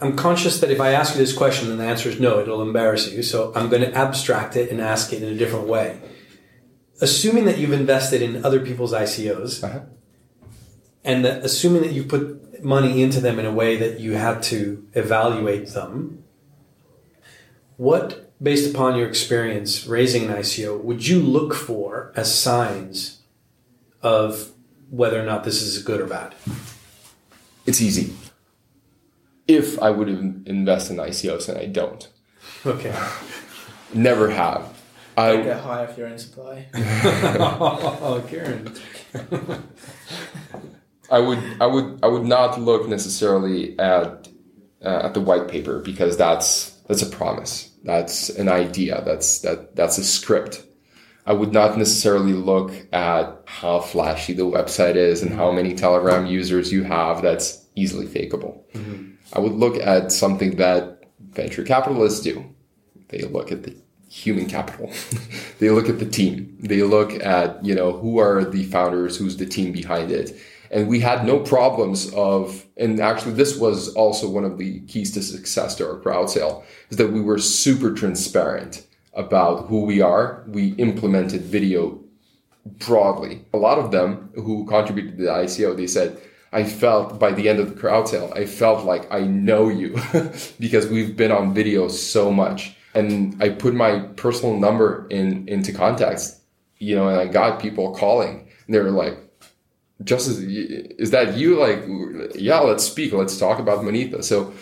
I'm conscious that if I ask you this question and the answer is no, it'll embarrass you. So I'm going to abstract it and ask it in a different way. Assuming that you've invested in other people's ICOs, uh-huh. and that assuming that you put money into them in a way that you had to evaluate them, what, based upon your experience raising an ICO, would you look for as signs of whether or not this is good or bad? It's easy if I would invest in ICOs and I don't. Okay. Never have. I get high if you're in supply. oh, Karen. I would, I would, I would not look necessarily at uh, at the white paper because that's that's a promise. That's an idea. That's that that's a script. I would not necessarily look at how flashy the website is and how many Telegram users you have. That's easily fakeable. Mm-hmm. I would look at something that venture capitalists do. They look at the human capital. they look at the team. They look at, you know, who are the founders, who's the team behind it. And we had no problems of, and actually this was also one of the keys to success to our crowd sale, is that we were super transparent about who we are. We implemented video broadly. A lot of them who contributed to the ICO, they said, I felt by the end of the crowd sale, I felt like I know you because we've been on video so much. And I put my personal number in into contacts, you know, and I got people calling and they were like, Justas, is that you? Like, yeah, let's speak. Let's talk about Monetha. So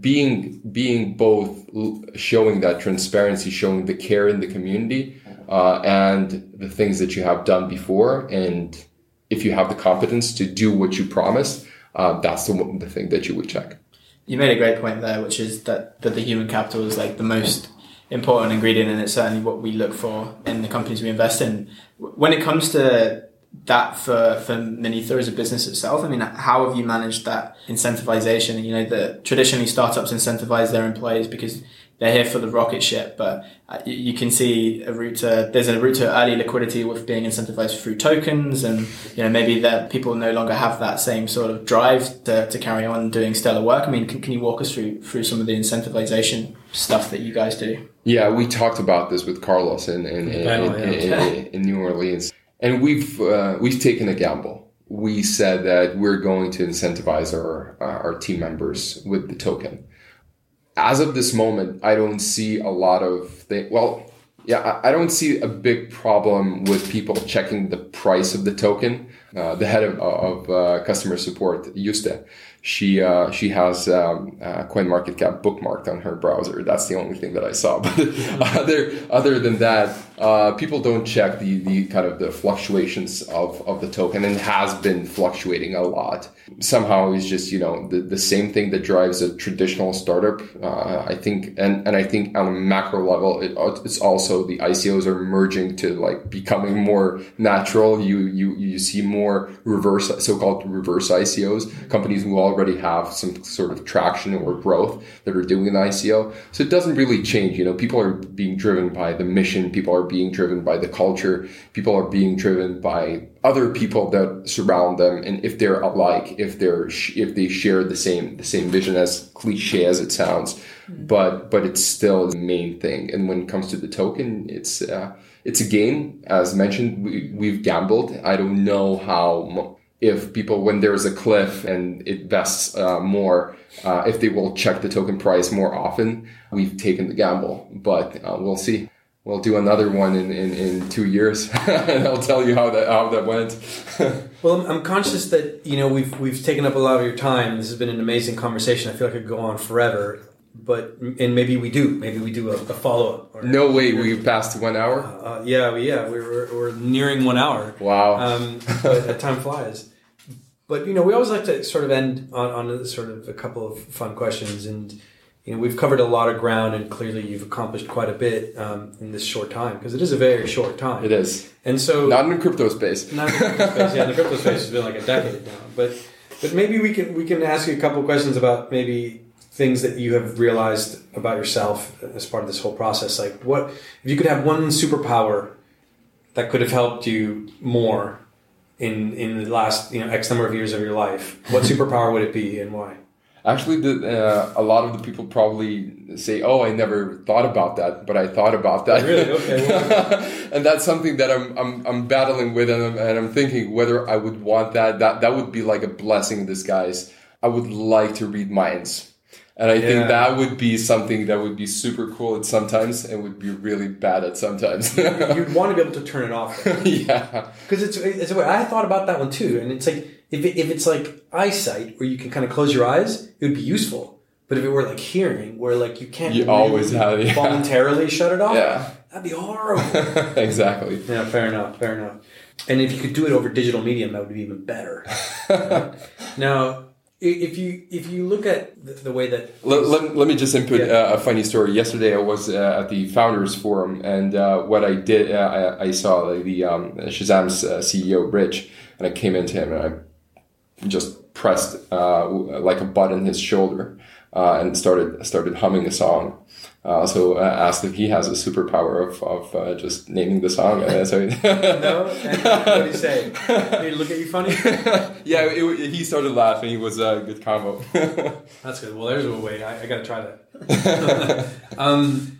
being, being both showing that transparency, showing the care in the community, uh, and the things that you have done before and if you have the competence to do what you promised, uh, that's the, the thing that you would check. You made a great point there, which is that, that the human capital is like the most important ingredient, and it's certainly what we look for in the companies we invest in. When it comes to that for, for Monetha as a business itself? I mean, how have you managed that incentivization? You know, the traditionally startups incentivize their employees because they're here for the rocket ship, but uh, you can see a route to, there's a route to early liquidity with being incentivized through tokens. And, you know, maybe that people no longer have that same sort of drive to, to carry on doing stellar work. I mean, can, can you walk us through, through some of the incentivization stuff that you guys do? Yeah, we talked about this with Carlos in, in, in, in, in New Orleans. And we've, uh, we've taken a gamble. We said that we're going to incentivize our, uh, our team members with the token as of this moment, I don't see a lot of things. Well, yeah, I, don't see a big problem with people checking the price of the token. Uh, the head of, of uh, customer support, Yuste, she uh, she has um, uh, CoinMarketCap bookmarked on her browser. That's the only thing that I saw. But other other than that, uh, people don't check the the kind of the fluctuations of, of the token, and has been fluctuating a lot. Somehow, it's just you know the, the same thing that drives a traditional startup. Uh, I think, and and I think on a macro level, it, it's also the ICOs are merging to like becoming more natural. You you you see more reverse so-called reverse ICOs, companies who already have some sort of traction or growth that are doing an ICO. So it doesn't really change. You know, people are being driven by the mission. People are being driven by the culture. People are being driven by other people that surround them. And if they're alike, if they're, if they share the same, the same vision as cliche as it sounds, mm-hmm. but, but it's still the main thing. And when it comes to the token, it's, uh, it's a game. As mentioned, we, we've gambled. I don't know how if people, when there's a cliff and it vests uh, more, uh, if they will check the token price more often, we've taken the gamble. But uh, we'll see. We'll do another one in, in, in two years, and I'll tell you how that how that went. well, I'm, I'm conscious that you know we've we've taken up a lot of your time. This has been an amazing conversation. I feel like it could go on forever but and maybe we do maybe we do a, a follow up. No way, we passed one hour. Uh, yeah, we, yeah, we're, we're nearing one hour. Wow, um, but time flies. But you know, we always like to sort of end on, on sort of a couple of fun questions, and you know, we've covered a lot of ground, and clearly you've accomplished quite a bit um, in this short time because it is a very short time. It is, and so not in the crypto space. Not in the crypto space. Yeah, the crypto space has been like a decade now, but but maybe we can we can ask you a couple of questions about maybe things that you have realized about yourself as part of this whole process? Like, what if you could have one superpower that could have helped you more in in the last you know X number of years of your life? What superpower would it be, and why? Actually, the, uh, a lot of the people probably say, "Oh, I never thought about that," but I thought about that. Really? Okay. Well, and that's something that I'm, I'm, I'm battling with, and I'm, and I'm thinking whether I would want that. That that would be like a blessing in disguise. I would like to read minds. And I yeah. think that would be something that would be super cool at sometimes and would be really bad at sometimes. You'd want to be able to turn it off. yeah. Because it's, it's a way, I thought about that one too. And it's like, if, it, if it's like eyesight where you can kind of close your eyes, it would be useful. But if it were like hearing where like you can't you really always have, yeah. voluntarily shut it off, yeah. that'd be horrible. exactly. Yeah, fair enough. Fair enough. And if you could do it over digital medium, that would be even better. Right? now, if you if you look at the, the way that let, let, let, me just input yeah. uh, a funny story yesterday i was uh, at the founders forum and uh, what i did uh, I, I, saw like, the um, shazam's uh, ceo rich and i came into him and i just pressed uh, like a button his shoulder and started started humming a song uh, so uh, asked if he has a superpower of, of uh, just naming the song. And so no, and what did he say? Did he look at you funny? yeah, it, he started laughing. It was a good combo. That's good. Well, there's a way. I, I got to try that. um,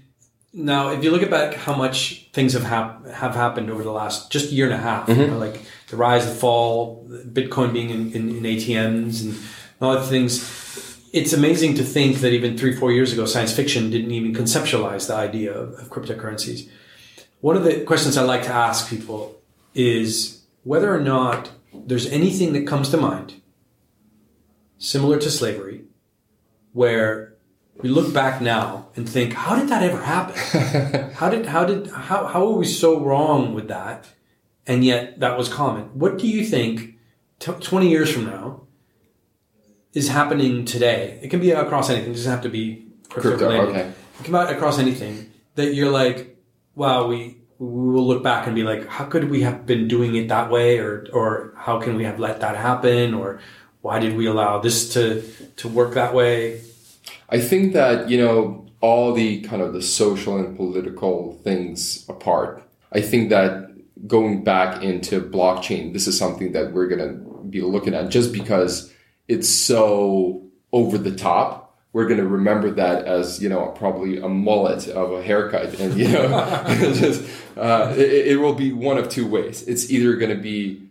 now, if you look at back how much things have hap- have happened over the last just year and a half, mm-hmm. you know, like the rise, the fall, Bitcoin being in, in, in ATMs, and all the things it's amazing to think that even three, four years ago, science fiction didn't even conceptualize the idea of, of cryptocurrencies. One of the questions I like to ask people is whether or not there's anything that comes to mind similar to slavery where we look back now and think, how did that ever happen? how did, how did, how, how are we so wrong with that? And yet that was common. What do you think t- 20 years from now is happening today. It can be across anything. It doesn't have to be crypto. Okay. It can be across anything that you're like, wow, we we will look back and be like, how could we have been doing it that way, or or how can we have let that happen, or why did we allow this to to work that way? I think that you know all the kind of the social and political things apart. I think that going back into blockchain, this is something that we're gonna be looking at just because it's so over the top we're going to remember that as you know probably a mullet of a haircut and you know just uh, it, it, will be one of two ways it's either going to be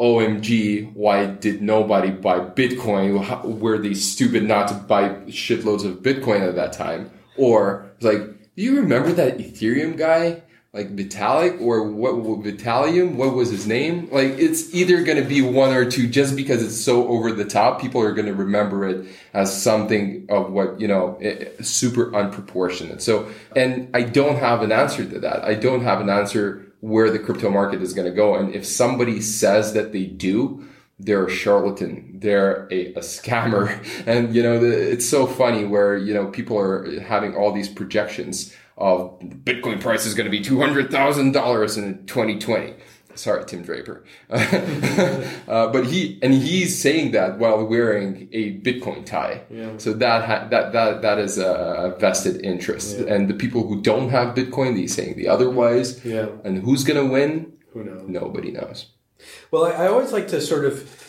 omg why did nobody buy bitcoin were they stupid not to buy shitloads of bitcoin at that time or like do you remember that ethereum guy like Vitalik or what Vitalium? What was his name? Like it's either going to be one or two. Just because it's so over the top, people are going to remember it as something of what you know, super unproportionate. So, and I don't have an answer to that. I don't have an answer where the crypto market is going to go. And if somebody says that they do, they're a charlatan, they're a, a scammer, and you know, the, it's so funny where you know people are having all these projections of Bitcoin price is going to be $200,000 in 2020. Sorry, Tim Draper. uh, but he, and he's saying that while wearing a Bitcoin tie. Yeah. So that, ha- that, that, that is a vested interest. Yeah. And the people who don't have Bitcoin, he's saying the otherwise. Yeah. And who's going to win? Who knows? Nobody knows. Well, I, I always like to sort of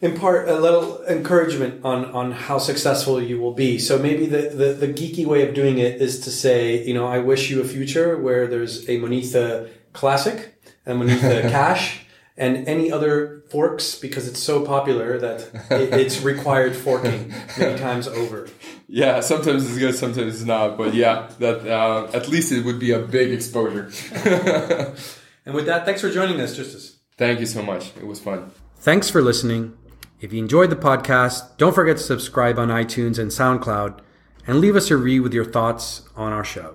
impart a little encouragement on on how successful you will be. So maybe the, the, the geeky way of doing it is to say, you know, I wish you a future where there's a Monetha Classic, a the Cash, and any other forks because it's so popular that it, it's required forking many times over. Yeah, sometimes it's good, sometimes it's not. But yeah, that uh, at least it would be a big exposure. and with that, thanks for joining us, Justas. Thank you so much. It was fun. Thanks for listening. If you enjoyed the podcast, don't forget to subscribe on iTunes and SoundCloud and leave us a read with your thoughts on our show.